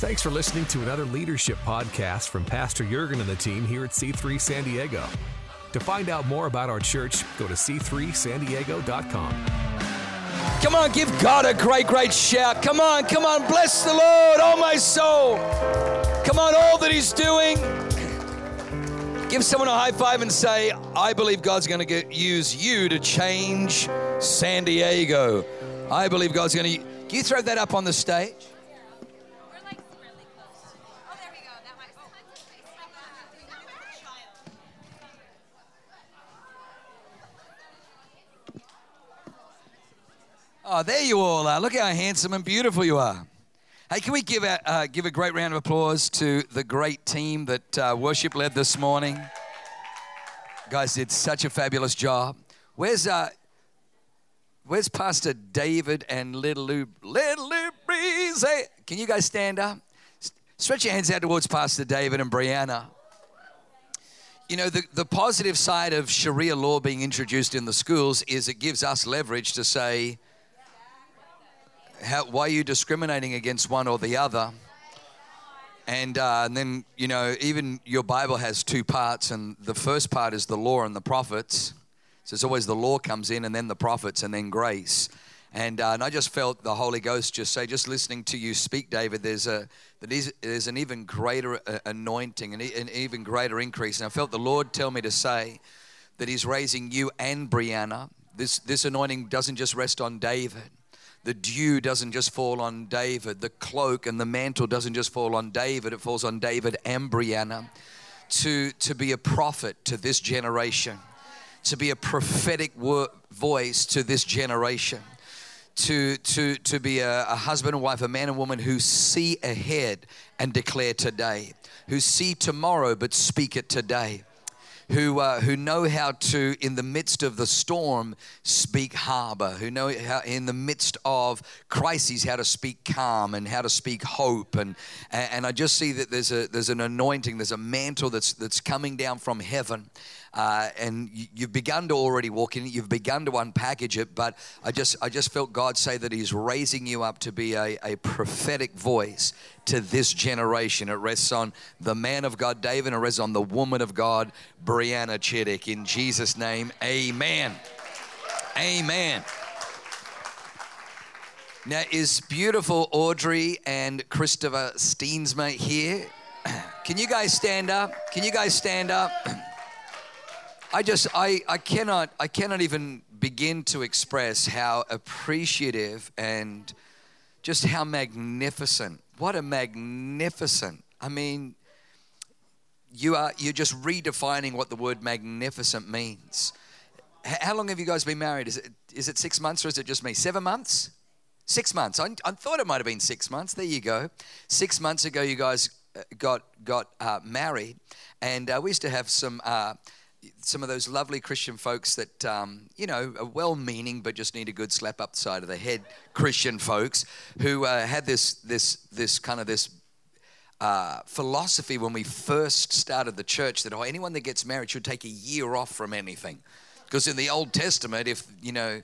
Thanks for listening to another leadership podcast from Pastor Jurgen and the team here at C3 San Diego. To find out more about our church, go to c3sandiego.com. Come on, give God a great, great shout. Come on, come on, bless the Lord, oh my soul. Come on, all that He's doing. Give someone a high five and say, I believe God's going to use you to change San Diego. I believe God's going to. Can you throw that up on the stage? Oh, there you all are. Look how handsome and beautiful you are. Hey, can we give a, uh, give a great round of applause to the great team that uh, worship led this morning? Guys did such a fabulous job. Where's uh, Where's Pastor David and Little Lou? Little Lou Breeze. Hey, can you guys stand up? Stretch your hands out towards Pastor David and Brianna. You know, the, the positive side of Sharia law being introduced in the schools is it gives us leverage to say, how, why are you discriminating against one or the other? And, uh, and then, you know, even your Bible has two parts, and the first part is the law and the prophets. So it's always the law comes in, and then the prophets, and then grace. And, uh, and I just felt the Holy Ghost just say, just listening to you speak, David, there's, a, there's an even greater uh, anointing, an, an even greater increase. And I felt the Lord tell me to say that He's raising you and Brianna. This, this anointing doesn't just rest on David the dew doesn't just fall on David, the cloak and the mantle doesn't just fall on David, it falls on David and Brianna. To, to be a prophet to this generation, to be a prophetic voice to this generation. To, to, to be a, a husband and wife, a man and woman who see ahead and declare today, who see tomorrow but speak it today, who, uh, who know how to, in the midst of the storm, speak harbor, who know how, in the midst of crises, how to speak calm and how to speak hope. And, and I just see that there's, a, there's an anointing, there's a mantle that's, that's coming down from heaven uh, and you've begun to already walk in it. You've begun to unpackage it, but I just I just felt God say that He's raising you up to be a, a prophetic voice to this generation. It rests on the man of God, David, and it rests on the woman of God, Brianna Chittick. In Jesus' name, Amen. Amen. Now, is beautiful Audrey and Christopher Steensma here? Can you guys stand up? Can you guys stand up? I just I, I cannot I cannot even begin to express how appreciative and just how magnificent. What a magnificent. I mean, you are you're just redefining what the word magnificent means. How long have you guys been married? Is it is it six months or is it just me? Seven months? Six months. I, I thought it might have been six months. There you go. Six months ago, you guys uh, got got uh, married, and uh, we used to have some uh, some of those lovely Christian folks that, um, you know, are well meaning but just need a good slap up the side of the head Christian folks who uh, had this, this, this kind of this uh, philosophy when we first started the church that oh, anyone that gets married should take a year off from anything. Because in the Old Testament, if, you know,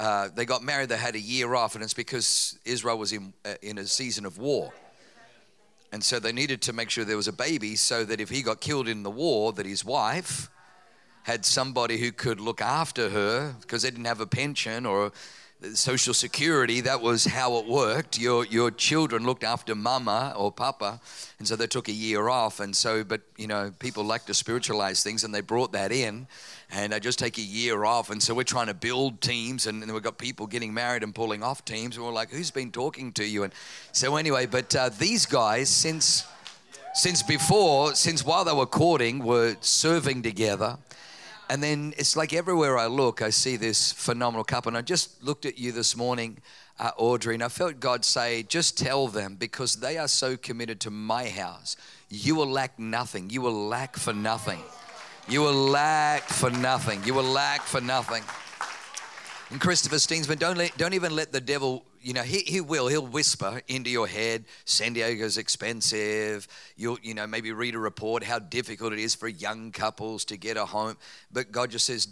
uh, they got married, they had a year off, and it's because Israel was in, uh, in a season of war. And so they needed to make sure there was a baby so that if he got killed in the war, that his wife had somebody who could look after her because they didn't have a pension or social security that was how it worked. Your your children looked after mama or papa and so they took a year off and so but you know people like to spiritualize things and they brought that in and they just take a year off and so we're trying to build teams and, we've got people getting married and pulling off teams and we're like who's been talking to you? And so anyway but uh, these guys since since before since while they were courting were serving together and then it's like everywhere I look, I see this phenomenal couple. And I just looked at you this morning, uh, Audrey, and I felt God say, just tell them because they are so committed to my house. You will lack nothing. You will lack for nothing. You will lack for nothing. You will lack for nothing. And Christopher Steensma, don't, let, don't even let the devil you know, he, he will. He'll whisper into your head, San Diego's expensive. You'll, you know, maybe read a report how difficult it is for young couples to get a home. But God just says,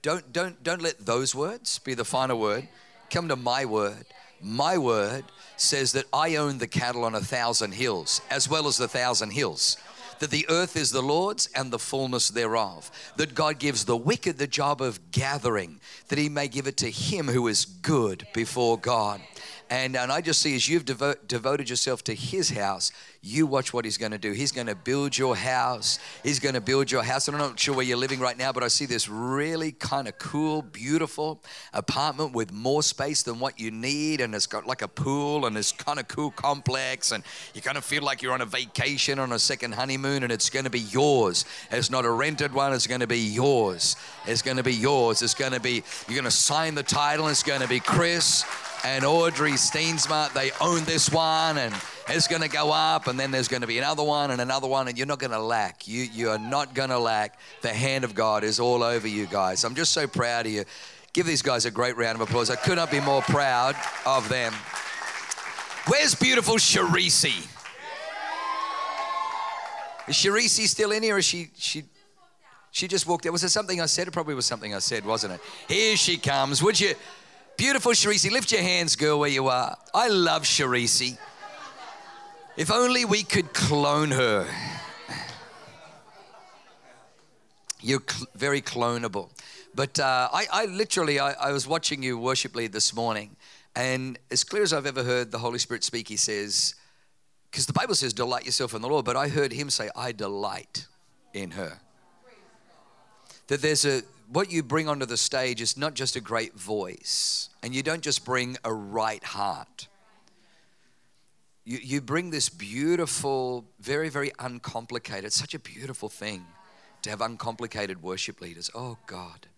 don't, don't, don't let those words be the final word. Come to my word. My word says that I own the cattle on a thousand hills, as well as the thousand hills. That the earth is the Lord's and the fullness thereof. That God gives the wicked the job of gathering, that he may give it to him who is good before God. And, and I just see as you've devo- devoted yourself to his house, you watch what he's going to do. He's going to build your house. He's going to build your house. And I'm not sure where you're living right now, but I see this really kind of cool, beautiful apartment with more space than what you need. And it's got like a pool and this kind of cool complex. And you kind of feel like you're on a vacation on a second honeymoon and it's going to be yours. It's not a rented one, it's going to be yours. It's going to be yours. It's going to be, you're going to sign the title. It's going to be Chris and Audrey Steensma. They own this one and it's going to go up and then there's going to be another one and another one and you're not going to lack. You, you are not going to lack. The hand of God is all over you guys. I'm just so proud of you. Give these guys a great round of applause. I could not be more proud of them. Where's beautiful Sharisi? Is Sharisi still in here? Or is she, she, she just walked out? Was it something I said? It probably was something I said, wasn't it? Here she comes. Would you, beautiful Sharisi, lift your hands, girl, where you are. I love Sharisi. If only we could clone her. You're cl- very clonable. But uh, I, I, literally, I, I was watching you worship lead this morning, and as clear as I've ever heard the Holy Spirit speak, he says, because the Bible says, delight yourself in the Lord, but I heard him say, I delight in her. That there's a, what you bring onto the stage is not just a great voice, and you don't just bring a right heart you, you bring this beautiful, very, very uncomplicated, such a beautiful thing to have uncomplicated worship leaders. Oh, God.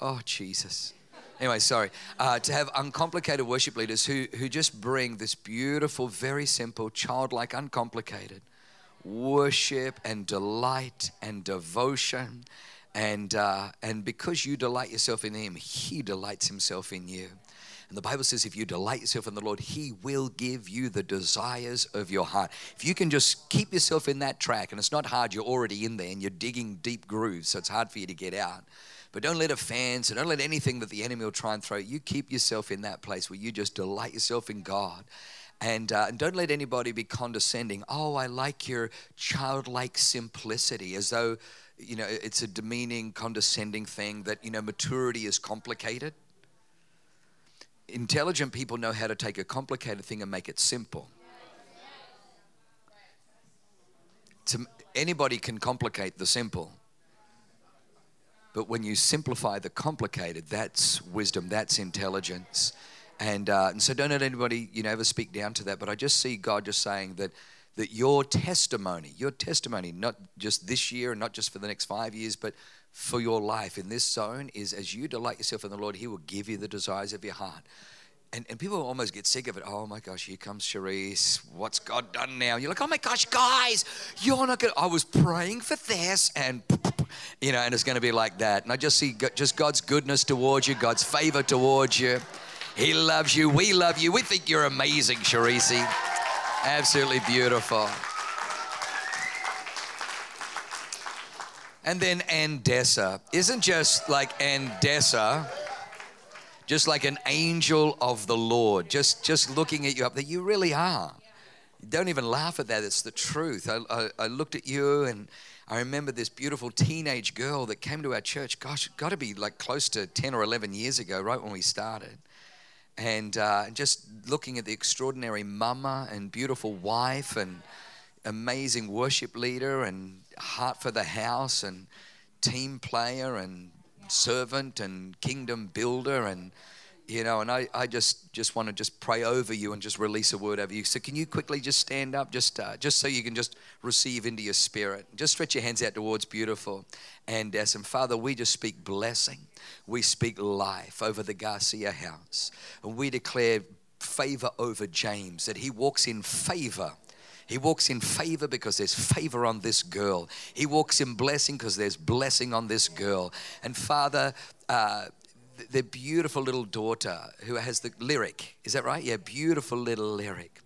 Oh, Jesus. Anyway, sorry. Uh, to have uncomplicated worship leaders who, who just bring this beautiful, very simple, childlike, uncomplicated worship and delight and devotion. And, uh, and because you delight yourself in Him, He delights Himself in you. And the Bible says, if you delight yourself in the Lord, He will give you the desires of your heart. If you can just keep yourself in that track, and it's not hard, you're already in there and you're digging deep grooves, so it's hard for you to get out. But don't let offense and don't let anything that the enemy will try and throw. You keep yourself in that place where you just delight yourself in God. And, uh, and, don't let anybody be condescending. Oh, I like your childlike simplicity, as though you know it's a demeaning, condescending thing. That you know maturity is complicated intelligent people know how to take a complicated thing and make it simple. To, anybody can complicate the simple. But when you simplify the complicated, that's wisdom, that's intelligence. And, uh, and so don't let anybody, you know, ever speak down to that. But I just see God just saying that, that your testimony, your testimony, not just this year and not just for the next five years, but for your life in this zone is as you delight yourself in the Lord, He will give you the desires of your heart. And, and people almost get sick of it. Oh my gosh, here comes Cherise. What's God done now? You're like, oh my gosh, guys, you're not going to. I was praying for this, and, you know, and it's going to be like that. And I just see just God's goodness towards you, God's favor towards you. He loves you. We love you. We think you're amazing, Cherise. Absolutely beautiful. And then Andessa isn't just like Andessa, just like an angel of the Lord, just just looking at you up there. You really are. Don't even laugh at that. It's the truth. I, I, I looked at you and I remember this beautiful teenage girl that came to our church. Gosh, got to be like close to 10 or 11 years ago, right when we started. And uh, just looking at the extraordinary mama and beautiful wife and amazing worship leader and heart for the house and team player and servant and kingdom builder and you know and i, I just just want to just pray over you and just release a word over you. So can you quickly just stand up just uh, just so you can just receive into your spirit. Just stretch your hands out towards beautiful Andessa and father we just speak blessing. We speak life over the garcia house. And we declare favor over james that he walks in favor. He walks in favor because there's favor on this girl. He walks in blessing because there's blessing on this girl. And Father, uh, the beautiful little daughter who has the lyric, is that right? Yeah, beautiful little lyric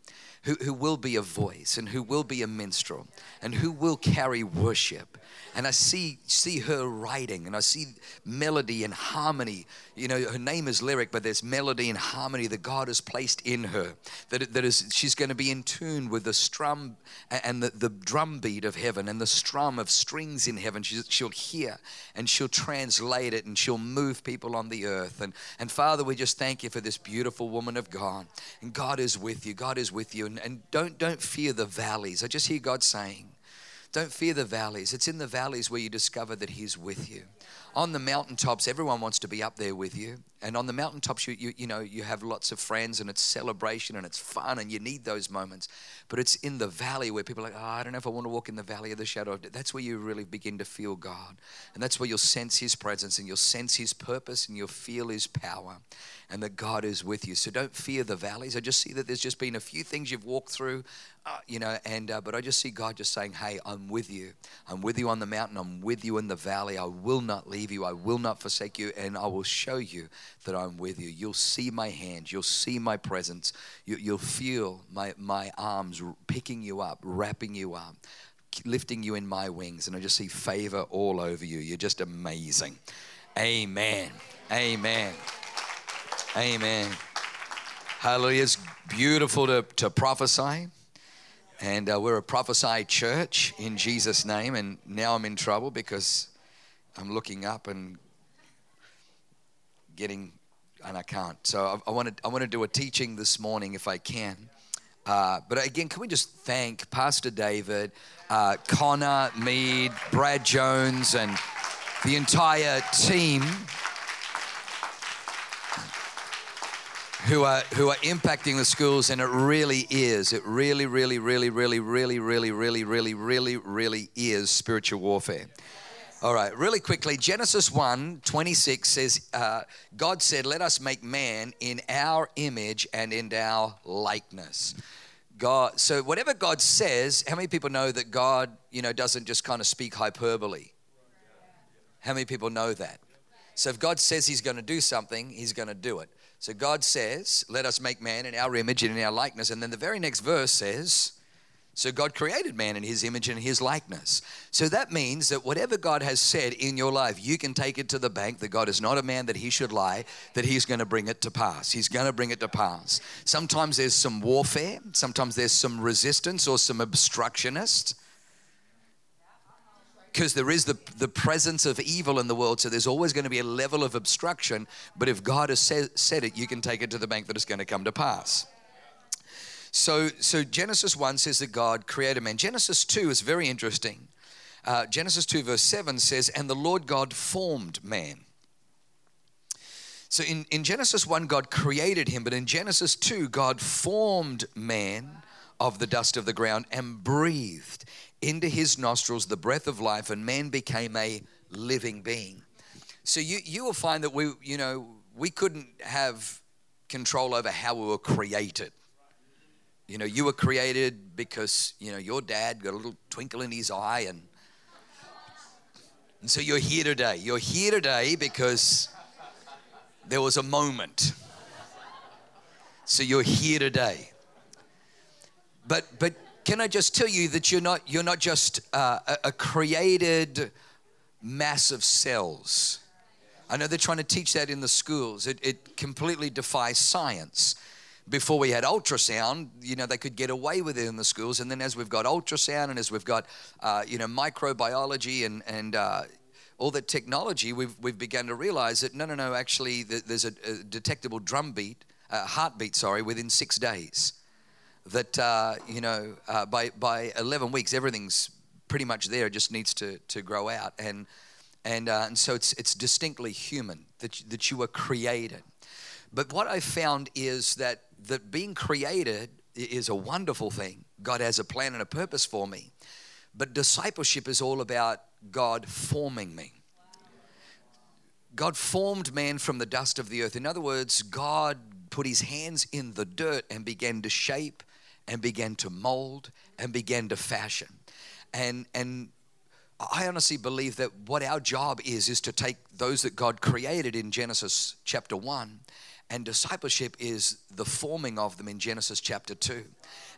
who, who will be a voice and who will be a minstrel and who will carry worship and I see see her writing, and I see melody and harmony. You know, her name is lyric, but there's melody and harmony that God has placed in her. That that is, she's going to be in tune with the strum and the, the drum beat of heaven and the strum of strings in heaven. She, she'll hear and she'll translate it and she'll move people on the earth. And and Father, we just thank you for this beautiful woman of God. And God is with you. God is with you. And, and don't don't fear the valleys. I just hear God saying. Don't fear the valleys. It's in the valleys where you discover that He's with you. On the mountaintops, everyone wants to be up there with you. And on the mountaintops, you, you, you know, you have lots of friends and it's celebration and it's fun and you need those moments. But it's in the valley where people are like, oh, I don't know if I want to walk in the valley of the shadow of death. That's where you really begin to feel God. And that's where you'll sense His presence and you'll sense His purpose and you'll feel His power and that God is with you. So don't fear the valleys. I just see that there's just been a few things you've walked through, uh, you know, and uh, but I just see God just saying, "Hey, I'm with you. I'm with you on the mountain. I'm with you in the valley. I will not leave you. I will not forsake you, and I will show you that I'm with you. You'll see my hand. You'll see my presence. You, you'll feel my my arms picking you up, wrapping you up." lifting you in my wings and I just see favor all over you. You're just amazing. Amen. Amen. Amen. Hallelujah. It's beautiful to, to prophesy. And uh, we're a prophesy church in Jesus' name. And now I'm in trouble because I'm looking up and getting, and I can't. So I, want to I want to do a teaching this morning if I can. Uh, but again, can we just thank Pastor David, uh, Connor, Mead, Brad Jones, and the entire team who are who are impacting the schools and it really is it really really really really really really really really really really is spiritual warfare all right really quickly genesis 1 26 says uh, god said let us make man in our image and in our likeness. God so whatever god says how many people know that god you know doesn't just kind of speak hyperbole? How many people know that? So if god says he's going to do something he's going to do it. So God says, Let us make man in our image and in our likeness. And then the very next verse says, So God created man in his image and his likeness. So that means that whatever God has said in your life, you can take it to the bank that God is not a man that he should lie, that he's going to bring it to pass. He's going to bring it to pass. Sometimes there's some warfare, sometimes there's some resistance or some obstructionist because there is the, the presence of evil in the world. So there's always going to be a level of obstruction. But if God has said, said it, you can take it to the bank that it's going to come to pass. So, so Genesis 1 says that God created man. Genesis 2 is very interesting. Uh, Genesis 2, verse 7 says, And the Lord God formed man. So in, in Genesis 1, God created him, but in Genesis 2, God formed man of the dust of the ground and breathed into his nostrils the breath of life, and man became a living being. So you, you will find that we, you know, we couldn't have control over how we were created. You know, you were created because, you know, your dad got a little twinkle in his eye and and so you're here today. You're here today because there was a moment. So you're here today. But but can I just tell you that you're not, you're not just uh, a, a created mass of cells? I know they're trying to teach that in the schools. It, it completely defies science. Before we had ultrasound, you know, they could get away with it in the schools. And then as we've got ultrasound and as we've got, uh, you know, microbiology and, and uh, all that technology, we've, we've begun to realize that no, no, no, actually, there's a, a detectable drumbeat, uh, heartbeat, sorry, within six days that uh, you know uh, by by 11 weeks everything's pretty much there. It just needs to to grow out, and and uh, and so it's it's distinctly human that that you were created. But what I found is that that being created is a wonderful thing. God has a plan and a purpose for me, but discipleship is all about God forming me. God formed man from the dust of the earth. In other words, God put his hands in the dirt and began to shape and began to mold and began to fashion. And, and I honestly believe that what our job is, is to take those that God created in Genesis chapter 1 And discipleship is the forming of them in Genesis chapter 2.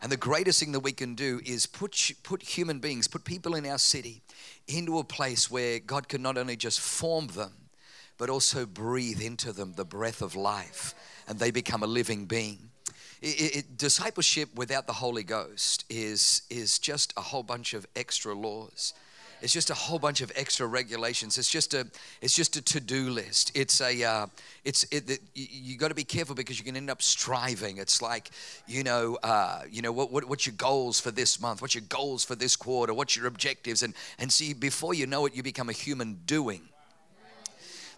And the greatest thing that we can do is put, put human beings, put people in our city into a place where God can not only just form them, but also breathe into them the breath of life and they become a living being. It, it, discipleship without the Holy Ghost is, is just a whole bunch of extra laws. It's just a whole bunch of extra regulations. It's just a it's just a to do list. It's a uh, it's it, it, you, you got to be careful because you can end up striving. It's like you know uh, you know what, what what's your goals for this month? What's your goals for this quarter? What's your objectives? And and see before you know it, you become a human doing.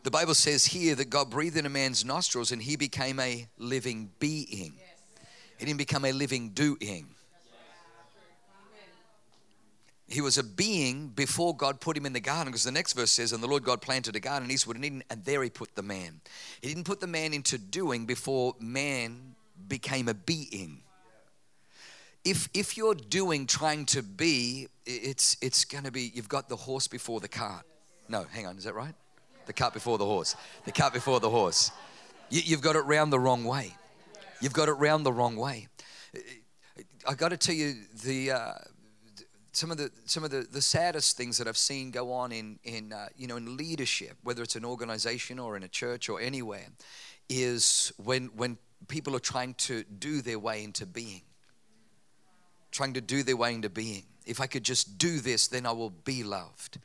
The Bible says here that God breathed in a man's nostrils and he became a living being. He didn't become a living doing. He was a being before God put him in the garden, because the next verse says, And the Lord God planted a garden in Eastwood and Eden, and there he put the man. He didn't put the man into doing before man became a being. If, if you're doing trying to be, it's, it's going to be, you've got the horse before the cart. No, hang on, is that right? The cart before the horse. The cart before the horse. You, you've got it round the wrong way. You've got it round the wrong way. I got to tell you, the, uh, some of the some of the, the saddest things that I've seen go on in in uh, you know in leadership, whether it's an organization or in a church or anywhere, is when when people are trying to do their way into being, trying to do their way into being. If I could just do this, then I will be loved.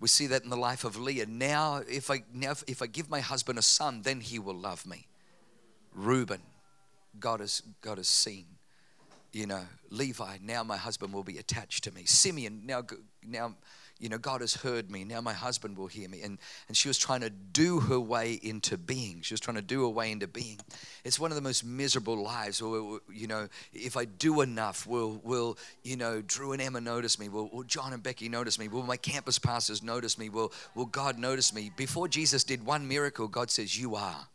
We see that in the life of Leah. Now, if I now if I give my husband a son, then he will love me. Reuben, God has God has seen you know, Levi, now my husband will be attached to me. Simeon, now, now, you know, God has heard me. Now my husband will hear me. And, and she was trying to do her way into being. She was trying to do her way into being. It's one of the most miserable lives. Or, you know, if I do enough, will, will you know, Drew and Emma notice me? Will, will John and Becky notice me? Will my campus pastors notice me? Will, will God notice me? Before Jesus did one miracle, God says, You are.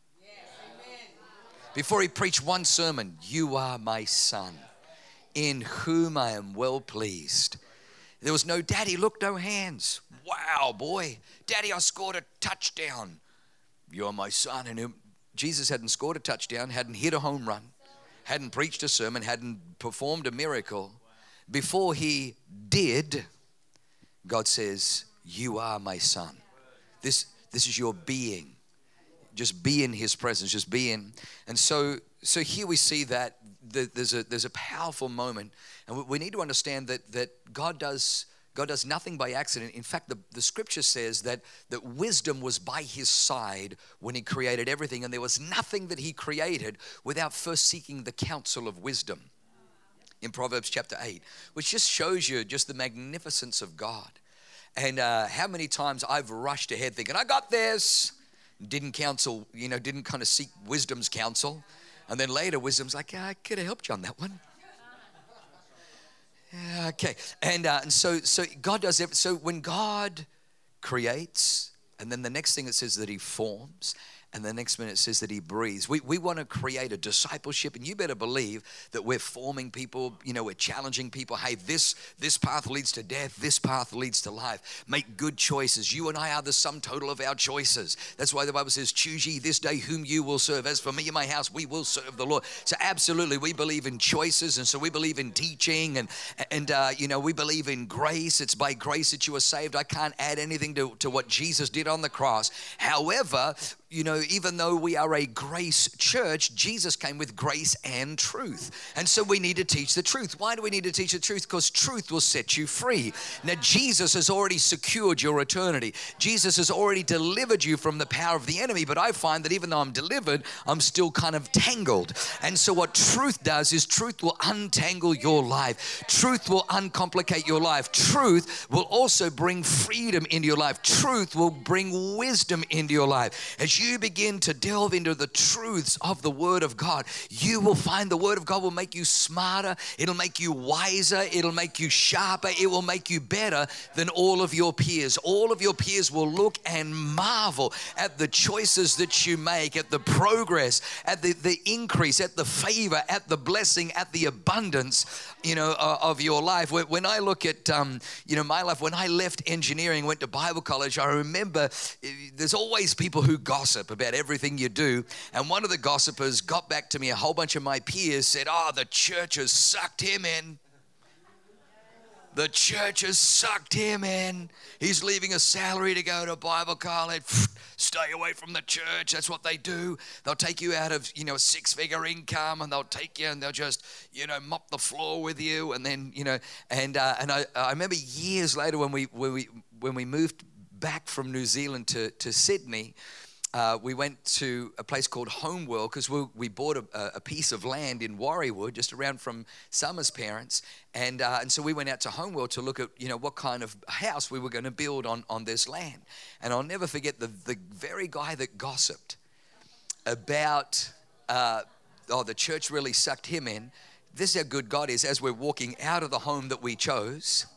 Before he preached one sermon, You are my son in whom I am well pleased. There was no daddy, look, no hands. Wow, boy. Daddy, I scored a touchdown. You're my son. And Jesus hadn't scored a touchdown, hadn't hit a home run, hadn't preached a sermon, hadn't performed a miracle. Before he did, God says, You are my son. This, this is your being. Just be in his presence, just be in. And so, so here we see that there's a, there's a powerful moment. And we need to understand that, that God does. God does nothing by accident. In fact, the, the scripture says that, that wisdom was by his side when he created everything, and there was nothing that he created without first seeking the counsel of wisdom in Proverbs chapter 8, which just shows you just the magnificence of God. And uh, how many times I've rushed ahead thinking, I got this, didn't counsel, you know, didn't kind of seek wisdom's counsel. And then later, wisdom's like, yeah, I could have helped you on that one. Yeah, okay. And, uh, and so, so God does it. So when God creates, and then the next thing it says that He forms, and the next minute says that he breathes. We, we want to create a discipleship, and you better believe that we're forming people, you know, we're challenging people. Hey, this, this path leads to death, this path leads to life. Make good choices. You and I are the sum total of our choices. That's why the Bible says, Choose ye this day whom you will serve. As for me and my house, we will serve the Lord. So, absolutely, we believe in choices, and so we believe in teaching, and, and uh, you know, we believe in grace. It's by grace that you are saved. I can't add anything to, to what Jesus did on the cross. However, you know, even though we are a grace church, Jesus came with grace and truth. And so we need to teach the truth. Why do we need to teach the truth? Because truth will set you free. Now, Jesus has already secured your eternity. Jesus has already delivered you from the power of the enemy. But I find that even though I'm delivered, I'm still kind of tangled. And so, what truth does is truth will untangle your life, truth will uncomplicate your life, truth will also bring freedom into your life, truth will bring wisdom into your life. As you begin to delve into the truths of the Word of God, you will find the Word of God will make you smarter, it'll make you wiser, it'll make you sharper, it will make you better than all of your peers. All of your peers will look and marvel at the choices that you make, at the progress, at the, the increase, at the favor, at the blessing, at the abundance you know, uh, of your life. When I look at, um, you know, my life, when I left engineering, went to Bible college, I remember eh, there's always people who gossip gossip about everything you do. And one of the gossipers got back to me, a whole bunch of my peers said, Oh, the church has sucked him in. The church has sucked him in. He's leaving a salary to go to Bible college. Stay away from the church. That's what they do. They'll take you out of, you know, a six-figure income and they'll take you and they'll just, you know, mop the floor with you. And then, you know, and uh, and I, I remember years later when we when we when we moved back from New Zealand to, to Sydney, uh, we went to a place called Homeworld because we, we bought a, a, piece of land in Warriewood, just around from Summer's parents, and uh, and so we went out to Homeworld to look at you know what kind of house we were going to build on on this land, and I'll never forget the the very guy that gossiped about uh, oh the church really sucked him in. This is how good God is as we're walking out of the home that we chose.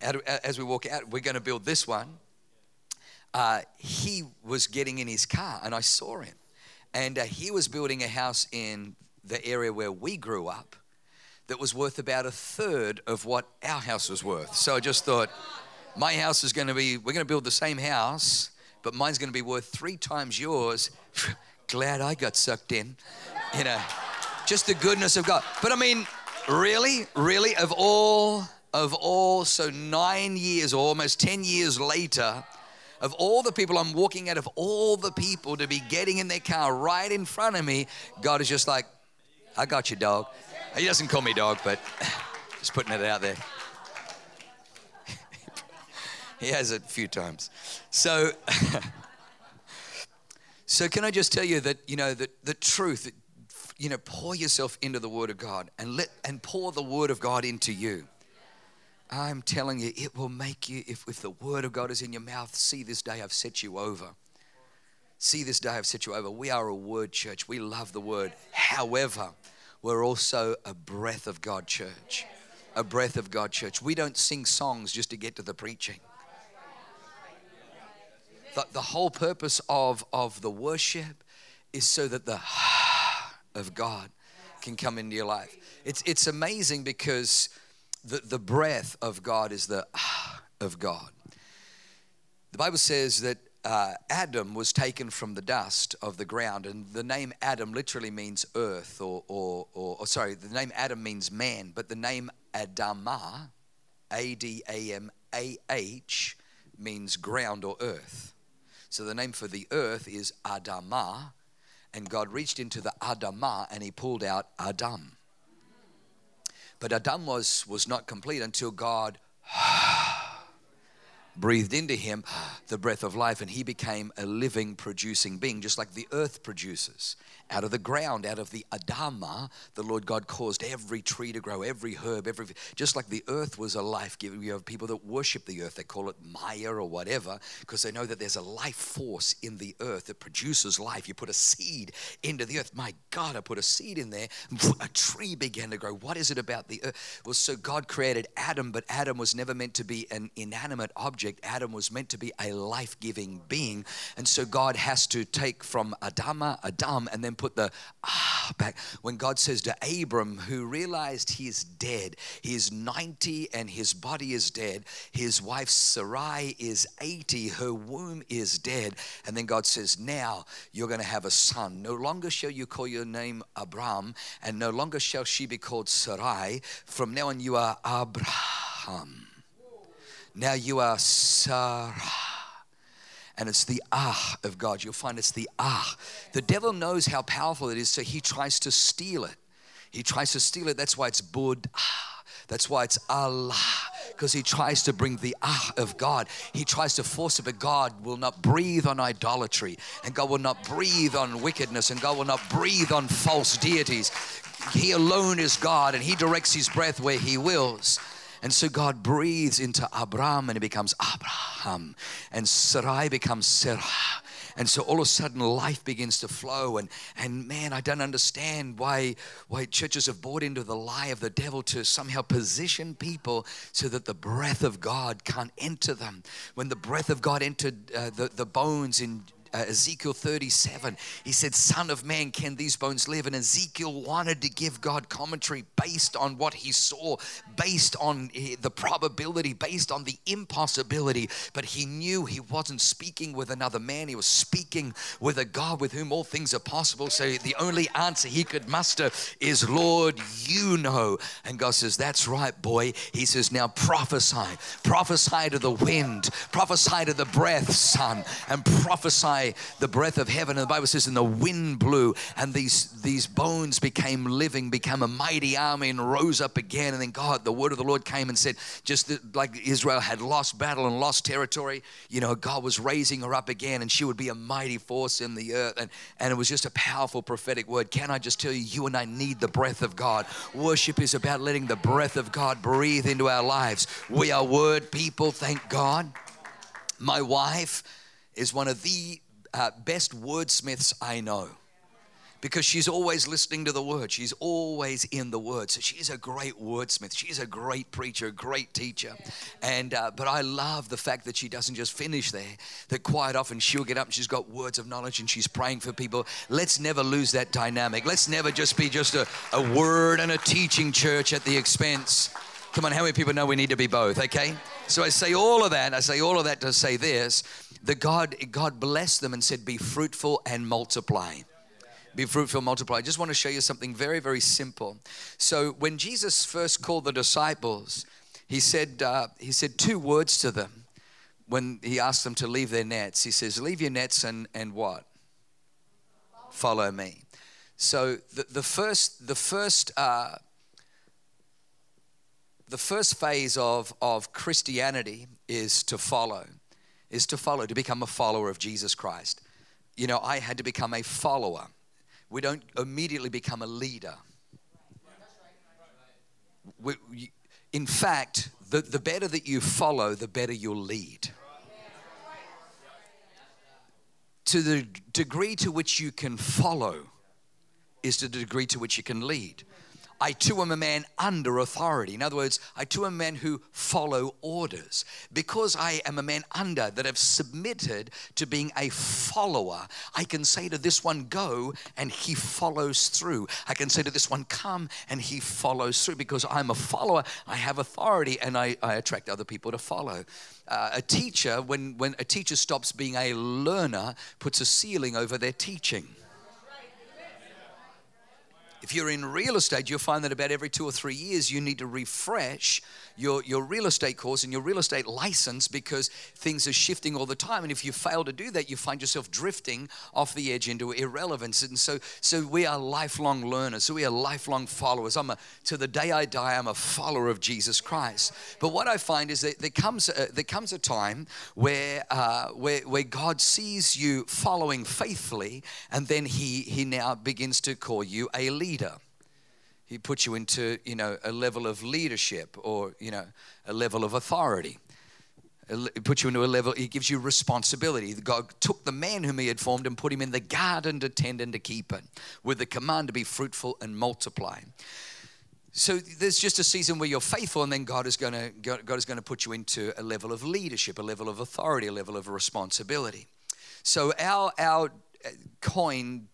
As we walk out, we're going to build this one uh, he was getting in his car and I saw him. And uh, he was building a house in the area where we grew up that was worth about a third of what our house was worth. So I just thought, my house is going to be, we're going to build the same house, but mine's going to be worth three times yours. Glad I got sucked in. You know, just the goodness of God. But I mean, really, really, of all, of all, so nine years or almost 10 years later, of all the people I'm walking out of all the people to be getting in their car right in front of me, God is just like, I got you, dog. He doesn't call me dog, but just putting it out there. he has it a few times. So, so can I just tell you that you know that the truth, you know, pour yourself into the Word of God and let and pour the Word of God into you. I'm telling you, it will make you, if, if the word of God is in your mouth, see this day I've set you over. See this day I've set you over. We are a word church. We love the word. However, we're also a breath of God church. A breath of God church. We don't sing songs just to get to the preaching. The, the whole purpose of, of the worship is so that the of God can come into your life. It's, it's amazing because the, the breath of God is the ah of God. The Bible says that uh, Adam was taken from the dust of the ground, and the name Adam literally means earth, or, or, or, or sorry, the name Adam means man, but the name Adamah, A D A M A H, means ground or earth. So the name for the earth is Adamah, and God reached into the Adamah and he pulled out Adam. But Adam was, was not complete until God breathed into him the breath of life and he became a living, producing being, just like the earth produces out of the ground, out of the Adamah, the Lord God caused every tree to grow, every herb, every just like the earth was a life giving. You have people that worship the earth, they call it Maya or whatever, because they know that there's a life force in the earth that produces life. You put a seed into the earth. My God, I put a seed in there, a tree began to grow. What is it about the earth? Well, so God created Adam, but Adam was never meant to be an inanimate object. Adam was meant to be a life giving being. And so God has to take from Adamah, Adam, and then put the ah back. When God says to Abram, who realized he is dead, he is 90 and his body is dead, his wife Sarai is 80, her womb is dead. And then God says, Now you're going to have a son. No longer shall you call your name Abram, and no longer shall she be called Sarai. From now on, you are Abraham. Now you are Sarah and it's the ah of God. You'll find it's the ah. The devil knows how powerful it is, so he tries to steal it. He tries to steal it. That's why it's bud ah. That's why it's Allah, because he tries to bring the ah of God. He tries to force it, but God will not breathe on idolatry, and God will not breathe on wickedness, and God will not breathe on false deities. He alone is God, and He directs His breath where He wills. And so God breathes into Abram and it becomes Abraham. And Sarai becomes Sarah. And so all of a sudden life begins to flow. And, and man, I don't understand why, why churches have bought into the lie of the devil to somehow position people so that the breath of God can't enter them. When the breath of God entered uh, the, the bones in uh, Ezekiel 37. He said, Son of man, can these bones live? And Ezekiel wanted to give God commentary based on what he saw, based on eh, the probability, based on the impossibility. But he knew he wasn't speaking with another man, he was speaking with a God with whom all things are possible. So the only answer he could muster is, Lord, you know. And God says, That's right, boy. He says, Now prophesy, prophesy to the wind, prophesy to the breath, son, and prophesy the breath of heaven. And the Bible says, And the wind blew, and these, these bones became living, became a mighty army, and rose up again. And then God, the word of the Lord came and said, Just like Israel had lost battle and lost territory, you know, God was raising her up again, and she would be a mighty force in the earth. And, and it was just a powerful prophetic word. Can I just tell you, you and I need the breath of God. Worship is about letting the breath of God breathe into our lives. We are word people, thank God. My wife is one of the uh, best wordsmiths I know because she's always listening to the word. She's always in the word. So she's a great wordsmith. She's a great preacher, great teacher. And uh, but I love the fact that she doesn't just finish there. That quite often she'll get up and she's got words of knowledge and she's praying for people. Let's never lose that dynamic. Let's never just be just a, a word and a teaching church at the expense. Come on, how many people know we need to be both? Okay. So I say all of that. I say all of that to say this: that God God blessed them and said, "Be fruitful and multiply." be fruitful, multiply. I just want to show you something very, very simple. So when Jesus first called the disciples, he said, uh, he said two words to them when he asked them to leave their nets. He says, leave your nets and, and what? Follow me. So the, the first, the first, uh, the first phase of, of Christianity is to follow, is to follow, to become a follower of Jesus Christ. You know, I had to become a follower we don't immediately become a leader. We, in fact, the, the better that you follow, the better you'll lead. To the degree to which you can follow is to the degree to which you can lead. I too am a man under authority. In other words, I too am a man who follow orders. Because I am a man under that have submitted to being a follower, I can say to this one, go, and he follows through. I can say to this one, come, and he follows through. Because I'm a follower, I have authority, and I, I attract other people to follow. Uh, a teacher, when, when a teacher stops being a learner, puts a ceiling over their teaching. If you're in real estate, you'll find that about every two or three years you need to refresh your, your real estate course and your real estate license because things are shifting all the time. And if you fail to do that, you find yourself drifting off the edge into irrelevance. And so, so we are lifelong learners. So we are lifelong followers. I'm a, to the day I die, I'm a follower of Jesus Christ. But what I find is that there comes a, there comes a time where, uh, where, where God sees you following faithfully, and then he, he now begins to call you a leader. He puts you into, you know, a level of leadership or, you know, a level of authority. He puts you into a level, he gives you responsibility. God took the man whom he had formed and put him in the garden to tend and to keep it, with the command to be fruitful and multiply. So there's just a season where you're faithful, and then God is going to God is going to put you into a level of leadership, a level of authority, a level of responsibility. So our our uh, coin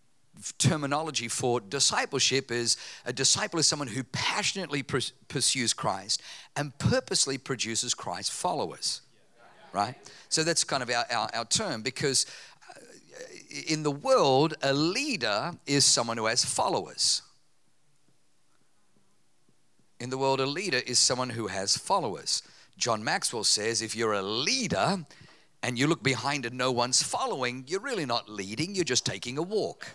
terminology for discipleship is a disciple is someone who passionately pursues Christ and purposely produces Christ followers, right? So that's kind of our, our, our term because uh, in the world, a leader is someone who has followers. In the world, a leader is someone who has followers. John Maxwell says if you're a leader and you look behind and no one's following, you're really not leading, you're just taking a walk.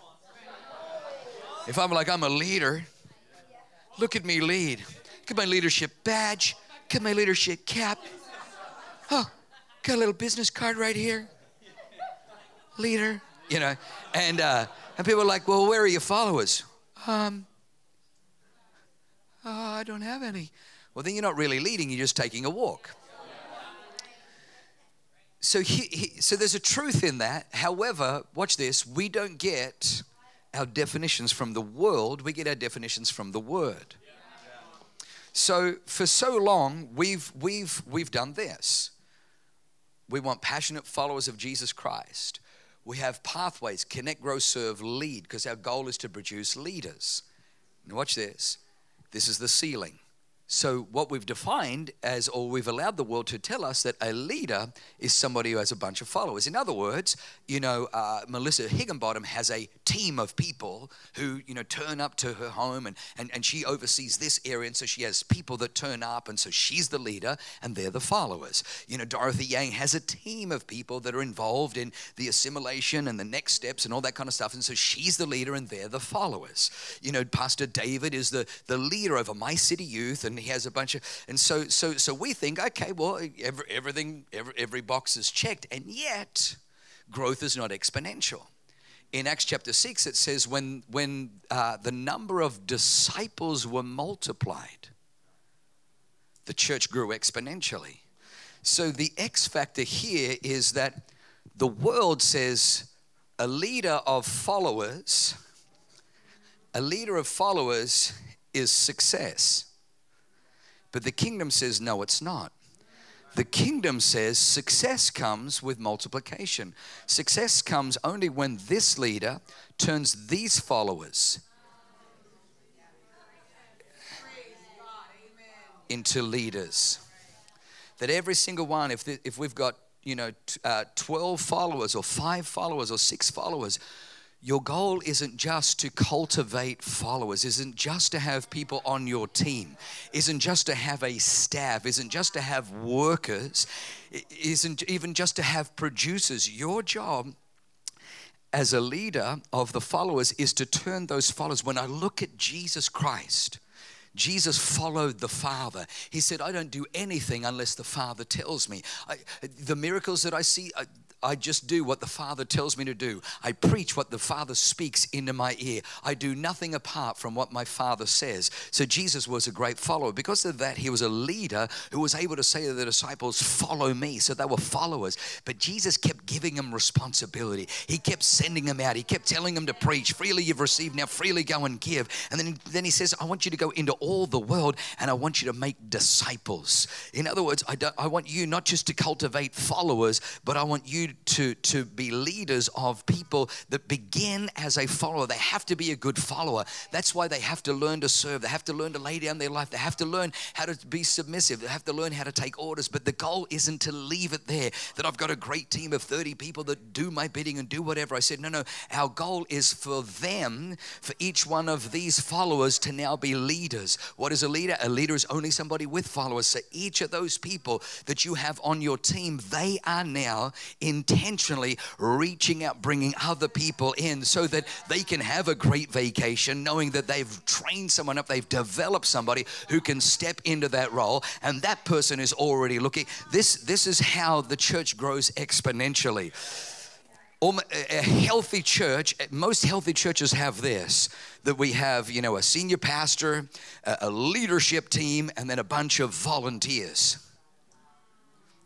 If I'm like, I'm a leader, look at me lead. At my leadership badge. At my leadership cap. Oh, got a little business card right here. Leader, you know. And uh, and people are like, well, where are your followers? Um, oh, I don't have any. Well, then you're not really leading, you're just taking a walk. So, he, he, so there's a truth in that. However, watch this, we don't get our definitions from the world, we get our definitions from the word. So for so long we've we've we've done this. We want passionate followers of Jesus Christ. we have pathways connect, grow, serve, lead, because our goal is to produce leaders. Now watch this this is the ceiling. So, what we've defined as, or we've allowed the world to tell us that a leader is somebody who has a bunch of followers. In other words, you know, uh, Melissa Higginbottom has a team of people who, you know, turn up to her home and, and, and she oversees this area. And so she has people that turn up, and so she's the leader and they're the followers. You know, Dorothy Yang has a team of people that are involved in the assimilation and the next steps and all that kind of stuff. And so she's the leader and they're the followers. You know, Pastor David is the, the leader over My City Youth and he has a bunch of, and so, so, so we think, okay, well, every, everything, every, every box is checked. And yet, growth is not exponential in Acts chapter 6, it says, when, when uh, the number of disciples were multiplied, the church grew exponentially. So the X factor here is that the world says a leader of followers, a leader of followers is success. But the kingdom says, no, it's not. The kingdom says success comes with multiplication. Success comes only when this leader turns these followers into leaders. That every single one, if, the, if we've got, you know, uh, 12 followers or five followers or six followers, your goal isn't just to cultivate followers, isn't just to have people on your team, isn't just to have a staff, isn't just to have workers, isn't even just to have producers. Your job as a leader of the followers is to turn those followers. When I look at Jesus Christ, Jesus followed the Father. He said, I don't do anything unless the Father tells me. I, the miracles that I see, I, I just do what the Father tells me to do. I preach what the Father speaks into my ear. I do nothing apart from what my Father says. So Jesus was a great follower. Because of that, he was a leader who was able to say to the disciples, Follow me. So they were followers. But Jesus kept giving them responsibility. He kept sending them out. He kept telling them to preach. Freely you've received, now freely go and give. And then, then he says, I want you to go into all the world and I want you to make disciples. In other words, I, I want you not just to cultivate followers, but I want you to, to be leaders of people that begin as a follower. They have to be a good follower. That's why they have to learn to serve. They have to learn to lay down their life. They have to learn how to be submissive. They have to learn how to take orders. But the goal isn't to leave it there, that I've got a great team of 30 people that do my bidding and do whatever. I said, no, no. Our goal is for them, for each one of these followers to now be leaders. What is a leader? A leader is only somebody with followers. So each of those people that you have on your team, they are now in intentionally reaching out, bringing other people in so that they can have a great vacation, knowing that they've trained someone up, they've developed somebody who can step into that role, and that person is already looking. This, this is how the church grows exponentially a healthy church most healthy churches have this that we have you know a senior pastor a leadership team and then a bunch of volunteers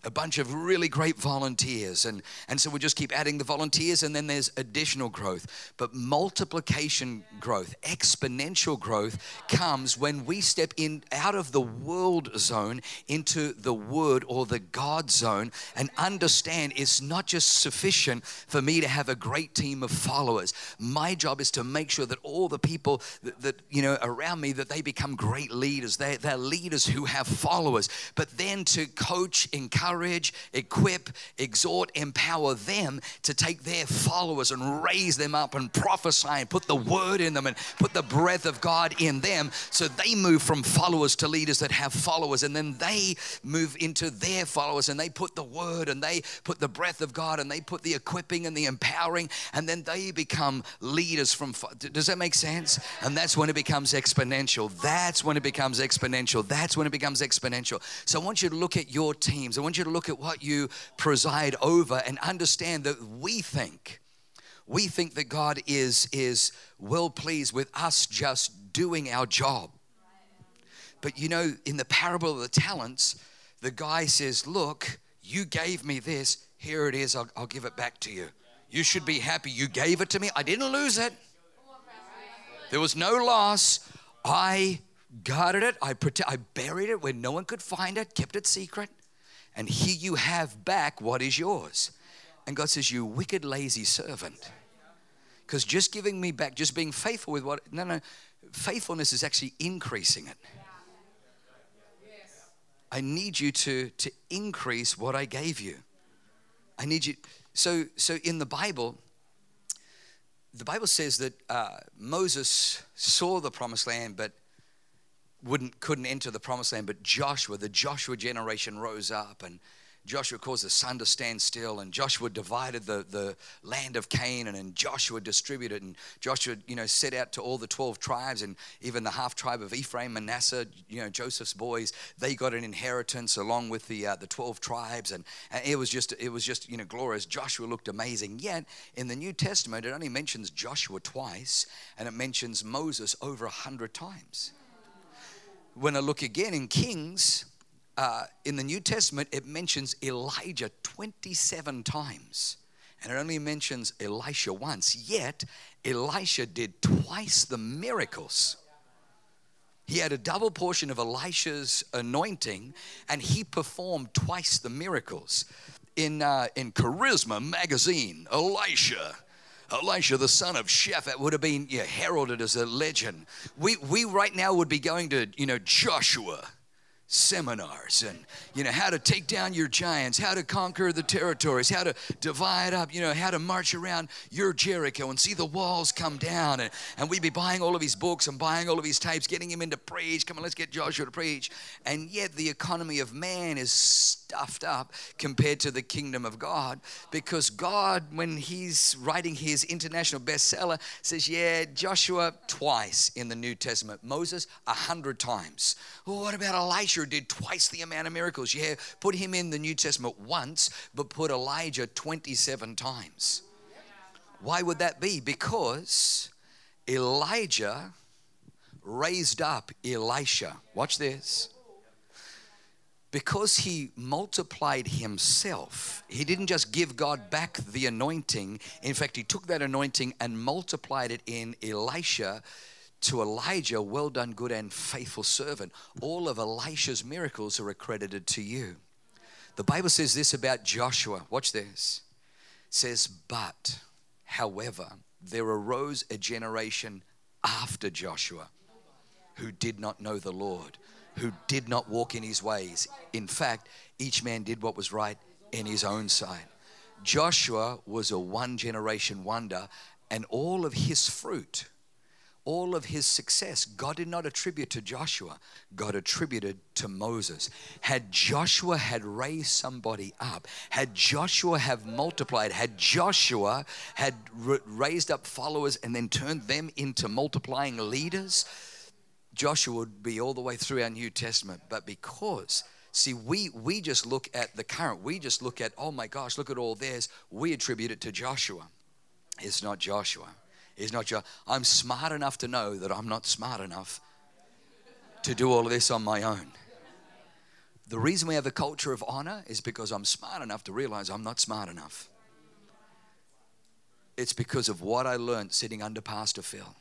a bunch of really great volunteers. And, and so we just keep adding the volunteers, and then there's additional growth. But multiplication growth, exponential growth, comes when we step in out of the world zone into the word or the God zone and understand it's not just sufficient for me to have a great team of followers. My job is to make sure that all the people that, that you know around me that they become great leaders. They, they're leaders who have followers. But then to coach, encourage, encourage, equip, exhort, empower them to take their followers and raise them up and prophesy and put the word in them and put the breath of God in them so they move from followers to leaders that have followers. And then they move into their followers and they put the word and they put the breath of God and they put the equipping and the empowering. And then they become leaders from does that make sense? And that's when it becomes exponential. That's when it becomes exponential. That's when it becomes exponential. So I want you to look at your teams. I want you to look at what you preside over and understand that we think we think that God is is well pleased with us just doing our job. But you know, in the parable of the talents, the guy says, Look, you gave me this, here it is, I'll, I'll give it back to you. You should be happy. You gave it to me, I didn't lose it. There was no loss. I guarded it, I, prote- I buried it where no one could find it, kept it secret and here you have back what is yours. And God says, You wicked, lazy servant. Because just giving me back, just being faithful with what, no, no, faithfulness is actually increasing it. I need you to, to increase what I gave you. I need you. So, so in the Bible, the Bible says that uh, Moses saw the promised land, but wouldn't couldn't enter the promised land. But Joshua, the Joshua generation, rose up and Joshua caused the sun to stand still, and Joshua divided the, the land of Canaan, and Joshua distributed, and Joshua, you know, set out to all the 12 tribes, and even the half tribe of Ephraim, Manasseh, you know, Joseph's boys, they got an inheritance along with the, uh, the 12 tribes, and, and it was just, it was just, you know, glorious. Joshua looked amazing. Yet, in the New Testament, it only mentions Joshua twice, and it mentions Moses over a hundred times. When I look again in Kings, uh, in the New Testament, it mentions Elijah 27 times. And it only mentions Elisha once. Yet, Elisha did twice the miracles. He had a double portion of Elisha's anointing, and he performed twice the miracles. In, uh, in Charisma magazine, Elisha, Elisha, the son of Shaphat, would have been heralded as a legend. We, we right now would be going to, you know, Joshua seminars and you know how to take down your giants how to conquer the territories how to divide up you know how to march around your jericho and see the walls come down. And, and we'd be buying all of his books and buying all of his tapes getting him into preach come on let's get joshua to preach. And yet the economy of man is stuffed up compared to the kingdom of god because god when he's writing his international bestseller says yeah joshua twice in the new testament. Moses a hundred times. Well, what about elisha Did twice the amount of miracles. Yeah, put him in the New Testament once, but put Elijah 27 times. Why would that be? Because Elijah raised up Elisha. Watch this. Because he multiplied himself, he didn't just give God back the anointing. In fact, he took that anointing and multiplied it in Elisha to Elijah, well done, good and faithful servant. All of Elisha's miracles are accredited to you. The Bible says this about Joshua. Watch this. It says, but, however, there arose a generation after Joshua who did not know the Lord, who did not walk in his ways. In fact, each man did what was right in his own sight. Joshua was a one generation wonder, and all of his fruit all of his success, God did not attribute to Joshua. God attributed to Moses. Had Joshua had raised somebody up, had Joshua have multiplied, had Joshua had raised up followers and then turned them into multiplying leaders, Joshua would be all the way through our New Testament. But because See, we we just look at the current. We just look at, oh my gosh, look at all theirs. We attribute it to Joshua. It's not Joshua is not your, I'm smart enough to know that I'm not smart enough to do all this on my own. The reason we have a culture of honor is because I'm smart enough to realize I'm not smart enough. It's because of what I learned sitting under Pastor Phil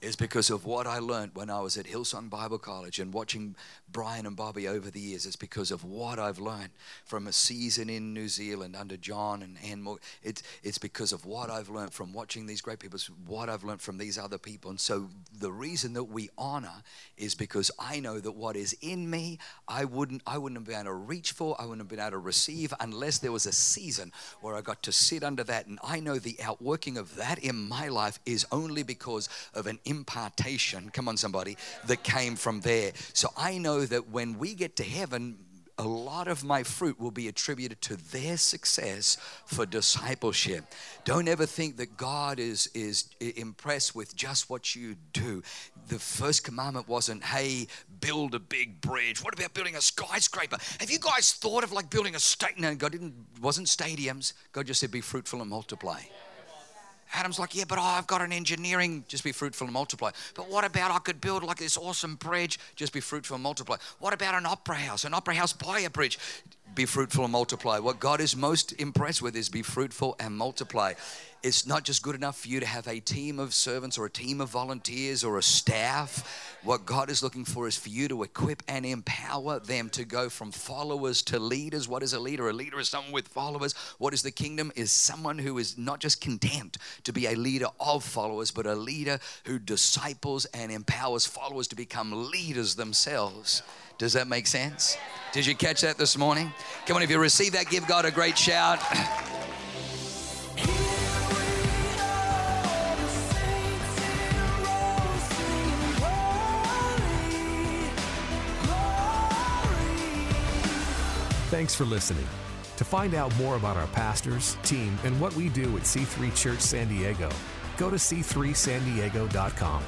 is because of what I learned when I was at Hillsong Bible College and watching Brian and Bobbie over the years. It's because of what I've learned from a season in New Zealand under John and Ann Moore. It's, it's because of what I've learned from watching these great people, what I've learned from these other people. And so the reason that we honor is because I know that what is in me, I wouldn't, I wouldn't have been able to reach for, I wouldn't have been able to receive unless there was a season where I got to sit under that. And I know the outworking of that in my life is only because of an impartation, come on, somebody, that came from there. So I know that when we get to heaven, a lot of my fruit will be attributed to their success for discipleship. Don't ever think that God is, is impressed with just what you do. The first commandment wasn't, hey, build a big bridge. What about building a skyscraper? Have you guys thought of like building a state? No, God didn't, wasn't stadiums. God just said, be fruitful and multiply. Adam's like, yeah, but oh, I've got an engineering, just be fruitful and multiply. But what about I could build like this awesome bridge, just be fruitful and multiply? What about an opera house? An opera house buy a bridge, be fruitful and multiply. What God is most impressed with is be fruitful and multiply. It's not just good enough for you to have a team of servants or a team of volunteers or a staff What God is looking for is for you to equip and empower them to go from followers to leaders. What is a leader? A leader is someone with followers. What is the kingdom? Is someone who is not just content to be a leader of followers, but a leader who disciples and empowers followers to become leaders themselves. Does that make sense? Did you catch that this morning? Come on, if you receive that, give God a great shout. Thanks for listening. To find out more about our pastors, team, and what we do at C3 Church San Diego, go to c3sandiego.com.